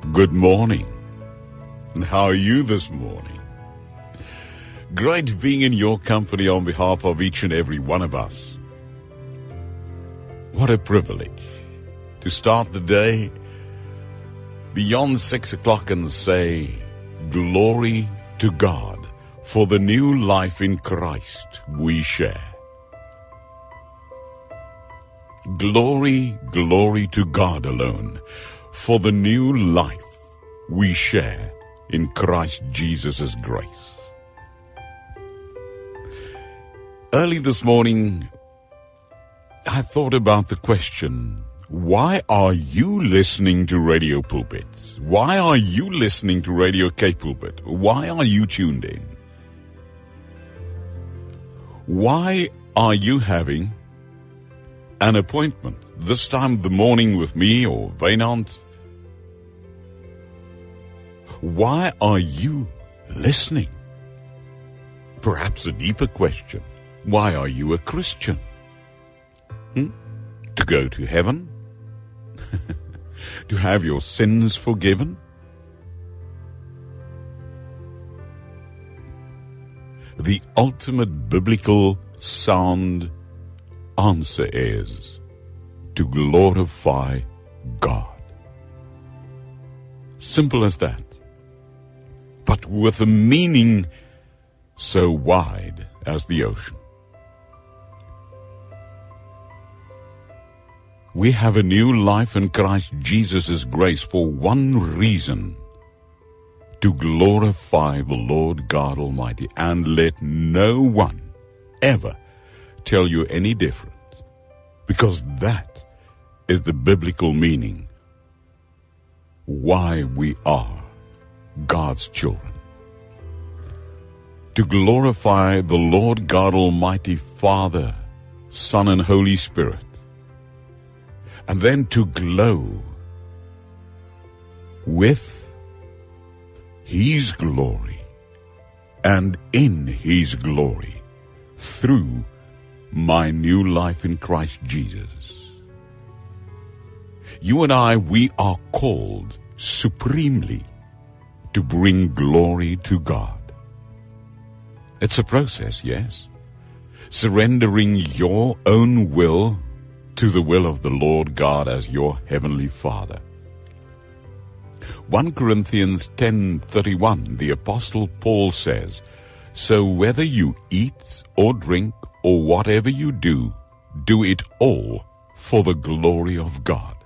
Good morning. And how are you this morning? Great being in your company on behalf of each and every one of us. What a privilege to start the day beyond six o'clock and say, Glory to God for the new life in Christ we share. Glory, glory to God alone for the new life we share in Christ Jesus' grace. Early this morning, I thought about the question, why are you listening to Radio Pulpits? Why are you listening to Radio K Pulpit? Why are you tuned in? Why are you having an appointment, this time of the morning with me or Vainant? Why are you listening? Perhaps a deeper question. Why are you a Christian? Hmm? To go to heaven? to have your sins forgiven? The ultimate biblical sound answer is to glorify God. Simple as that. But with a meaning so wide as the ocean. We have a new life in Christ Jesus' grace for one reason to glorify the Lord God Almighty and let no one ever tell you any different because that is the biblical meaning why we are God's children. To glorify the Lord God Almighty Father, Son and Holy Spirit and then to glow with His glory and in His glory through my new life in Christ Jesus. You and I, we are called supremely to bring glory to God. It's a process, yes. Surrendering your own will to the will of the Lord God as your heavenly Father. 1 Corinthians 10:31 the apostle Paul says, "So whether you eat or drink or whatever you do, do it all for the glory of God."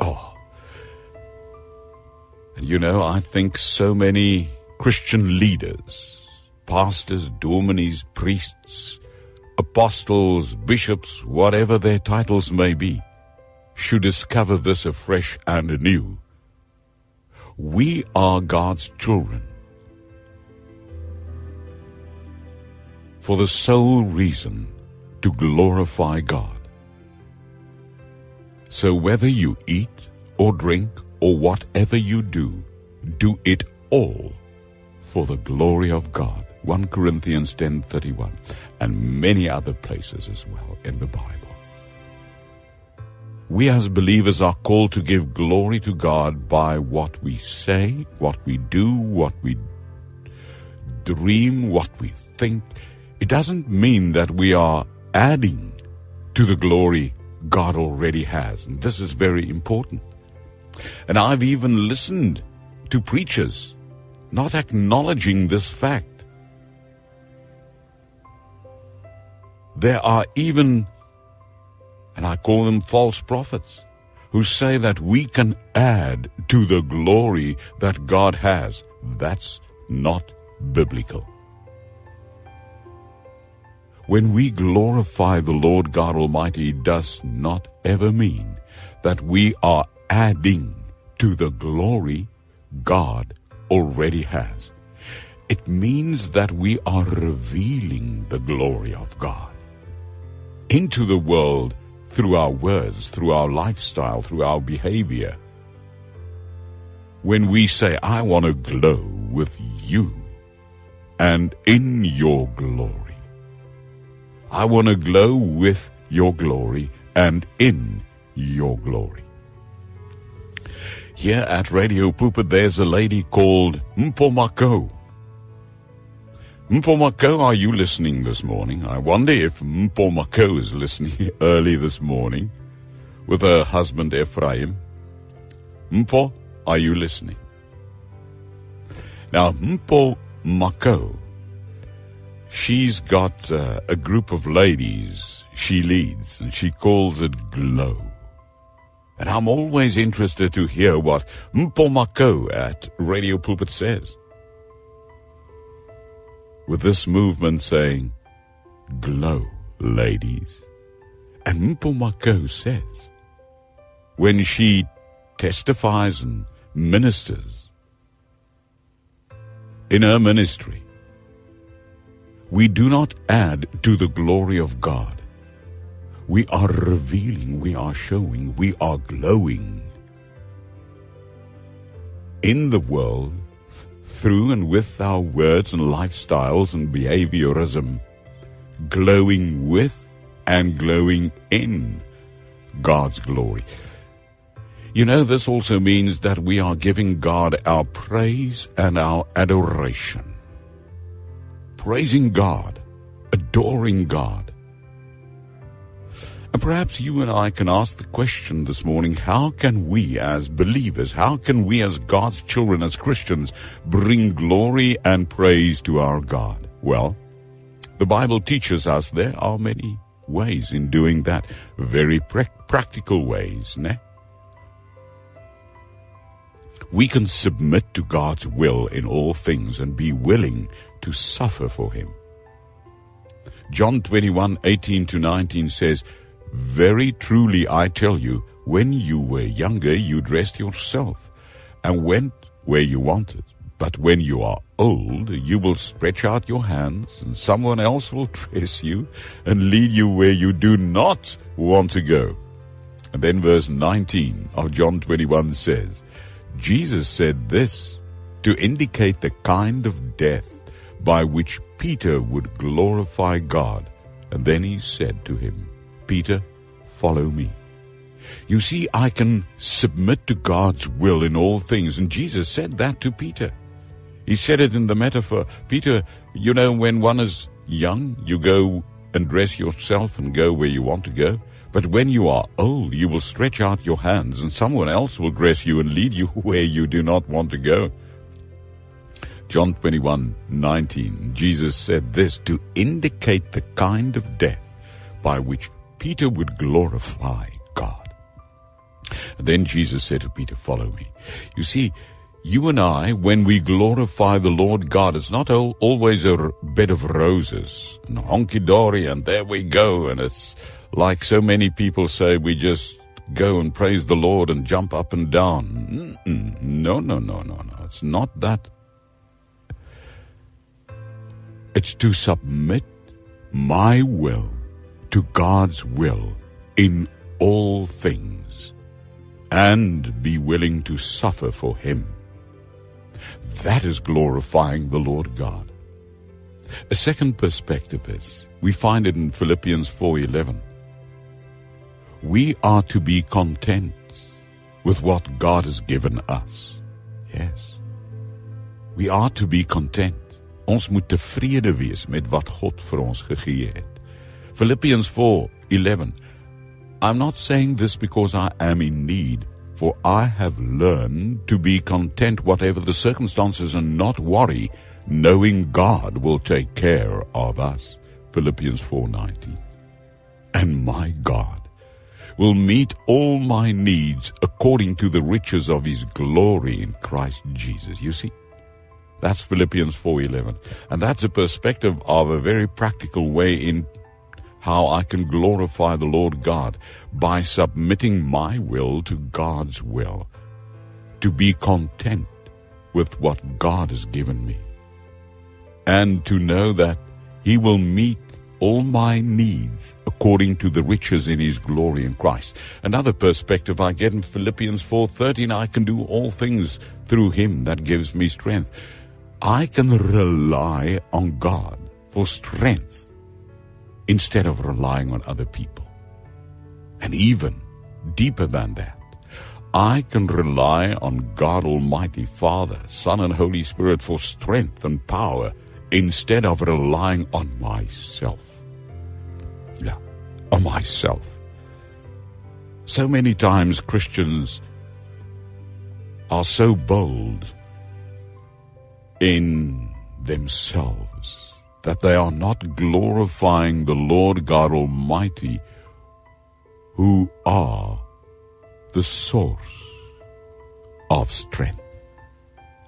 Oh. And you know, I think so many Christian leaders, pastors, dominies, priests, apostles, bishops, whatever their titles may be, should discover this afresh and anew. We are God's children. For the sole reason to glorify God. So whether you eat or drink or whatever you do, do it all for the glory of God. 1 Corinthians 10:31 and many other places as well in the Bible. We as believers are called to give glory to God by what we say, what we do, what we dream, what we think. It doesn't mean that we are adding to the glory God already has. And this is very important. And I've even listened to preachers not acknowledging this fact. There are even, and I call them false prophets, who say that we can add to the glory that God has. That's not biblical. When we glorify the Lord God Almighty, does not ever mean that we are adding to the glory God already has. It means that we are revealing the glory of God into the world through our words, through our lifestyle, through our behavior. When we say, I want to glow with you and in your glory. I want to glow with your glory and in your glory. Here at Radio Pulpit, there's a lady called Mpomako. Mpomako, are you listening this morning? I wonder if Mpomako is listening early this morning with her husband Ephraim. Mpo, are you listening? Now, Mpo Mako, she's got uh, a group of ladies she leads, and she calls it Glow. And I'm always interested to hear what Mpomako at Radio Pulpit says. With this movement saying, Glow, ladies. And Mpomako says, when she testifies and ministers in her ministry, we do not add to the glory of God. We are revealing, we are showing, we are glowing in the world through and with our words and lifestyles and behaviorism, glowing with and glowing in God's glory. You know, this also means that we are giving God our praise and our adoration. Praising God, adoring God, and perhaps you and I can ask the question this morning, how can we as believers, how can we as God's children, as Christians, bring glory and praise to our God? Well, the Bible teaches us there are many ways in doing that, very pra- practical ways, ne? We can submit to God's will in all things and be willing to suffer for Him. John 21, 18 to 19 says, very truly I tell you, when you were younger, you dressed yourself and went where you wanted. But when you are old, you will stretch out your hands and someone else will dress you and lead you where you do not want to go. And then verse 19 of John 21 says, Jesus said this to indicate the kind of death by which Peter would glorify God. And then he said to him, Peter, follow me. You see, I can submit to God's will in all things. And Jesus said that to Peter. He said it in the metaphor. Peter, you know, when one is young, you go and dress yourself and go where you want to go. But when you are old, you will stretch out your hands and someone else will dress you and lead you where you do not want to go. John 21, 19, Jesus said this to indicate the kind of death by which Peter would glorify God. And then Jesus said to Peter, Follow me. You see, you and I, when we glorify the Lord God, it's not always a bed of roses and honky dory and there we go. And it's like so many people say, we just go and praise the Lord and jump up and down. Mm-mm. No, no, no, no, no. It's not that. It's to submit my will to God's will in all things and be willing to suffer for Him. That is glorifying the Lord God. A second perspective is, we find it in Philippians 4.11. We are to be content with what God has given us. Yes. We are to be content. Ons moet tevrede wees met wat God vir ons gegee het. Philippians 4:11 I'm not saying this because I am in need for I have learned to be content whatever the circumstances and not worry knowing God will take care of us Philippians 4:19 and my God will meet all my needs according to the riches of his glory in Christ Jesus. You see that's Philippians 4:11 and that's a perspective of a very practical way in how I can glorify the Lord God by submitting my will to God's will, to be content with what God has given me, and to know that He will meet all my needs according to the riches in His glory in Christ. Another perspective I get in Philippians 4.13, I can do all things through Him that gives me strength. I can rely on God for strength instead of relying on other people. And even deeper than that, I can rely on God Almighty Father, Son, and Holy Spirit for strength and power instead of relying on myself. Yeah, oh, on myself. So many times Christians are so bold in themselves that they are not glorifying the Lord God Almighty, who are the source of strength.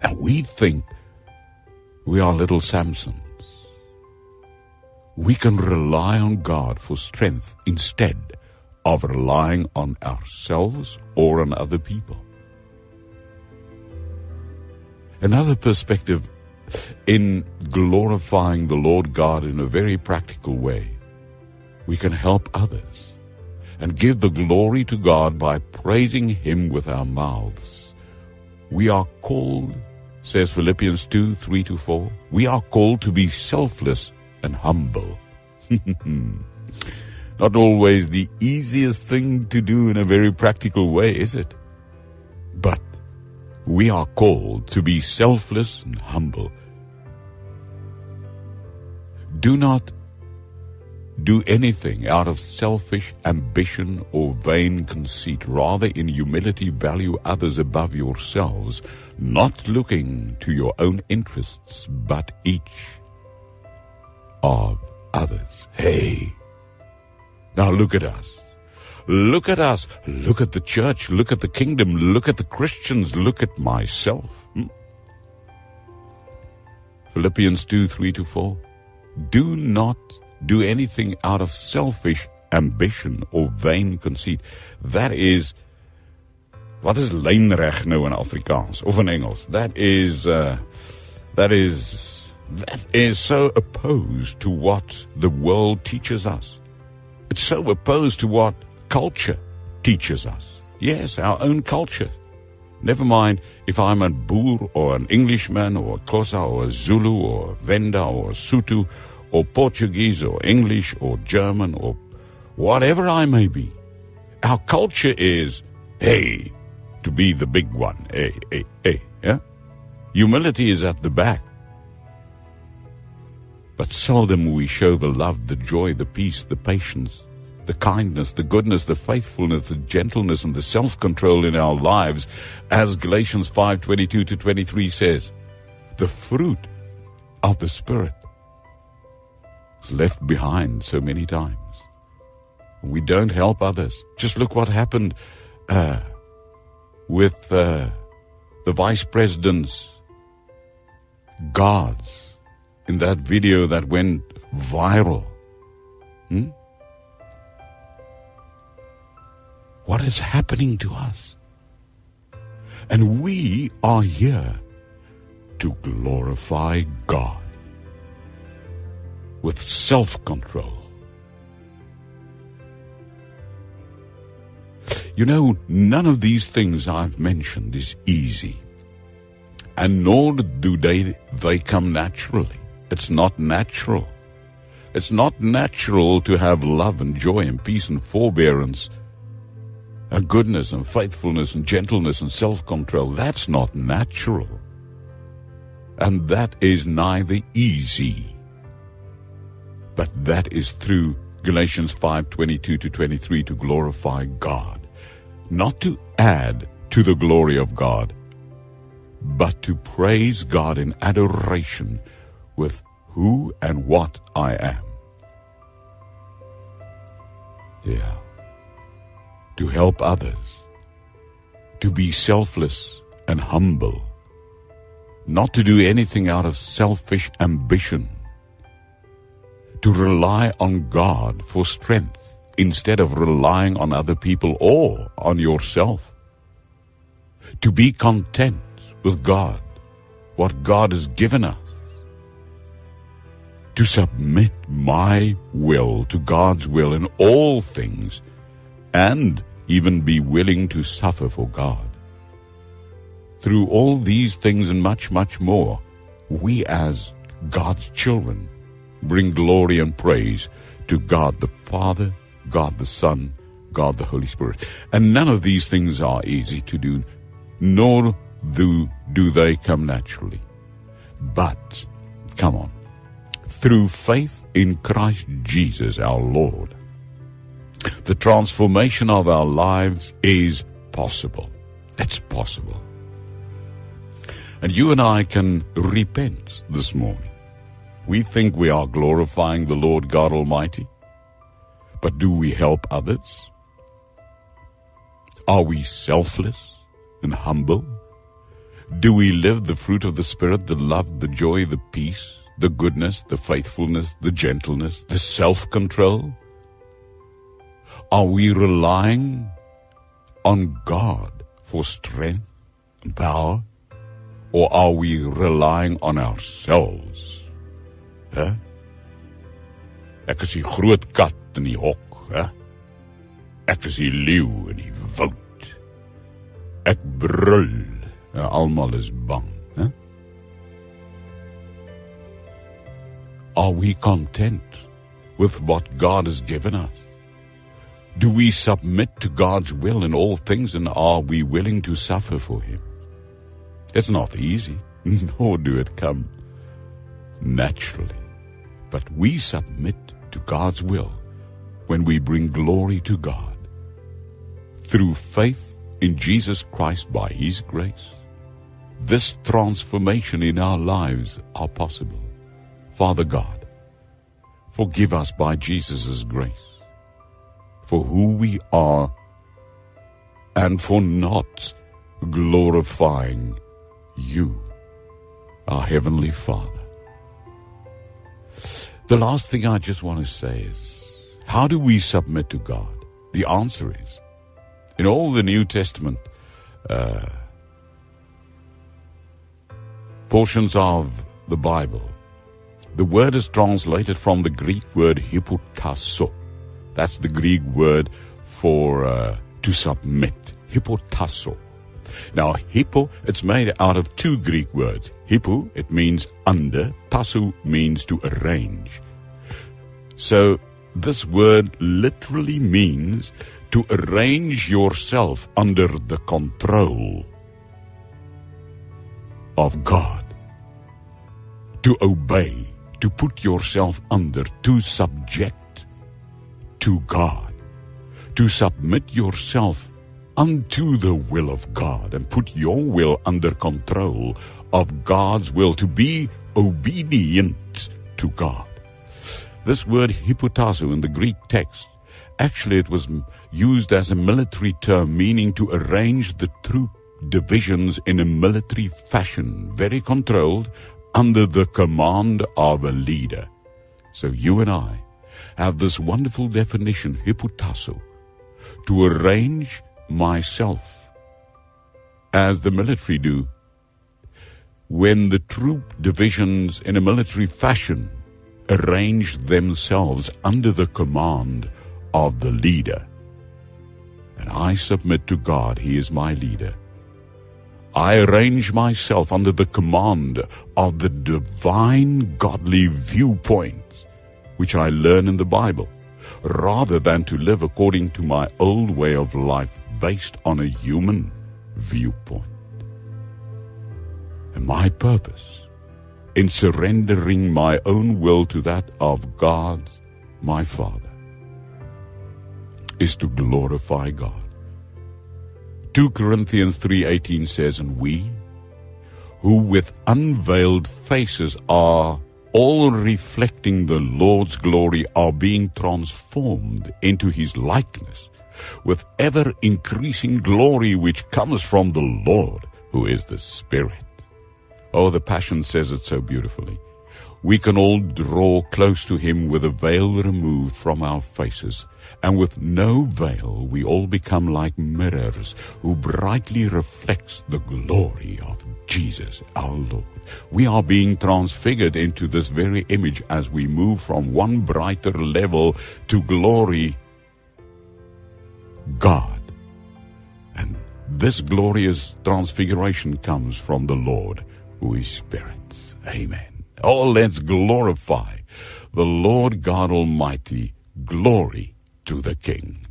And we think we are little Samsons. We can rely on God for strength instead of relying on ourselves or on other people. Another perspective in glorifying the Lord God in a very practical way, we can help others and give the glory to God by praising Him with our mouths. We are called, says Philippians 2 3 to 4, we are called to be selfless and humble. Not always the easiest thing to do in a very practical way, is it? But we are called to be selfless and humble. Do not do anything out of selfish ambition or vain conceit. Rather, in humility, value others above yourselves, not looking to your own interests, but each of others. Hey, now look at us. Look at us. Look at the church. Look at the kingdom. Look at the Christians. Look at myself. Hmm? Philippians 2 3 to 4. Do not do anything out of selfish ambition or vain conceit. That is wat is nou in Afrikaans of in Engels? That is uh, that is that is so opposed to what the world teaches us. It's so opposed to what culture teaches us. Yes, our own culture. Never mind if I'm a Boer or an Englishman or a Xhosa or a Zulu or a Venda or a Sotho or Portuguese or English or German or whatever I may be. Our culture is, hey, to be the big one. Hey, hey, hey, yeah? Humility is at the back. But seldom we show the love, the joy, the peace, the patience, the kindness, the goodness, the faithfulness, the gentleness, and the self-control in our lives, as Galatians 5:22 to 23 says, the fruit of the Spirit is left behind so many times. We don't help others. Just look what happened uh, with uh, the vice president's guards in that video that went viral. Hmm? What is happening to us? And we are here to glorify God with self control. You know, none of these things I've mentioned is easy. And nor do they, they come naturally. It's not natural. It's not natural to have love and joy and peace and forbearance and goodness and faithfulness and gentleness and self-control. That's not natural. And that is neither easy. But that is through Galatians 5:22 to 23 to glorify God, not to add to the glory of God, but to praise God in adoration with who and what I am. Yeah. To help others. To be selfless and humble. Not to do anything out of selfish ambition. To rely on God for strength instead of relying on other people or on yourself. To be content with God, what God has given us to submit my will to God's will in all things and even be willing to suffer for God. Through all these things and much, much more, we as God's children bring glory and praise to God the Father, God the Son, God the Holy Spirit. And none of these things are easy to do, nor do, do they come naturally. But, come on, through faith in Christ Jesus our Lord, the transformation of our lives is possible. It's possible. And you and I can repent this morning. We think we are glorifying the Lord God Almighty, but do we help others? Are we selfless and humble? Do we live the fruit of the Spirit, the love, the joy, the peace, the goodness, the faithfulness, the gentleness, the self-control? Are we relying on God for strength and power? Or are we relying on ourselves? Hè? Ek is die groot kat in die hok, hè? Ek is die leeu in die woud. Ek brul en almal is bang, Are we content with what God has given us? Do we submit to God's will in all things and are we willing to suffer for Him? It's not easy, nor do it come naturally. But we submit to God's will when we bring glory to God. Through faith in Jesus Christ by His grace, this transformation in our lives are possible. Father God, forgive us by Jesus' grace for who we are and for not glorifying you, our Heavenly Father. The last thing I just want to say is, how do we submit to God? The answer is, in all the New Testament uh, portions of the Bible, the word is translated from the Greek word hypotasso. That's the Greek word for uh, to submit, hypotasso. Now, hippo, it's made out of two Greek words. Hippo, it means under. Tasso means to arrange. So, this word literally means to arrange yourself under the control of God. To obey, to put yourself under, to subject to God. To submit yourself unto the will of God and put your will under control of God's will to be obedient to God. This word hypotasso in the Greek text, actually it was used as a military term meaning to arrange the troop divisions in a military fashion, very controlled, under the command of a leader. So you and I have this wonderful definition, hypotasso, to arrange myself as the military do when the troop divisions in a military fashion arrange themselves under the command of the leader. And I submit to God, He is my leader. I arrange myself under the command of the divine godly viewpoints which I learn in the Bible, rather than to live according to my old way of life based on a human viewpoint. And my purpose in surrendering my own will to that of God, my Father, is to glorify God. 2 Corinthians 3:18 says, "And we, who with unveiled faces are all reflecting the Lord's glory, are being transformed into his likeness with ever increasing glory which comes from the Lord, who is the Spirit. Oh, the Passion says it so beautifully. We can all draw close to Him with a veil removed from our faces, and with no veil we all become like mirrors who brightly reflects the glory of Jesus our Lord. We are being transfigured into this very image as we move from one brighter level to glory God. And this glorious transfiguration comes from the Lord who is Spirit. Amen. Oh, let's glorify the Lord God Almighty. Glory to the King.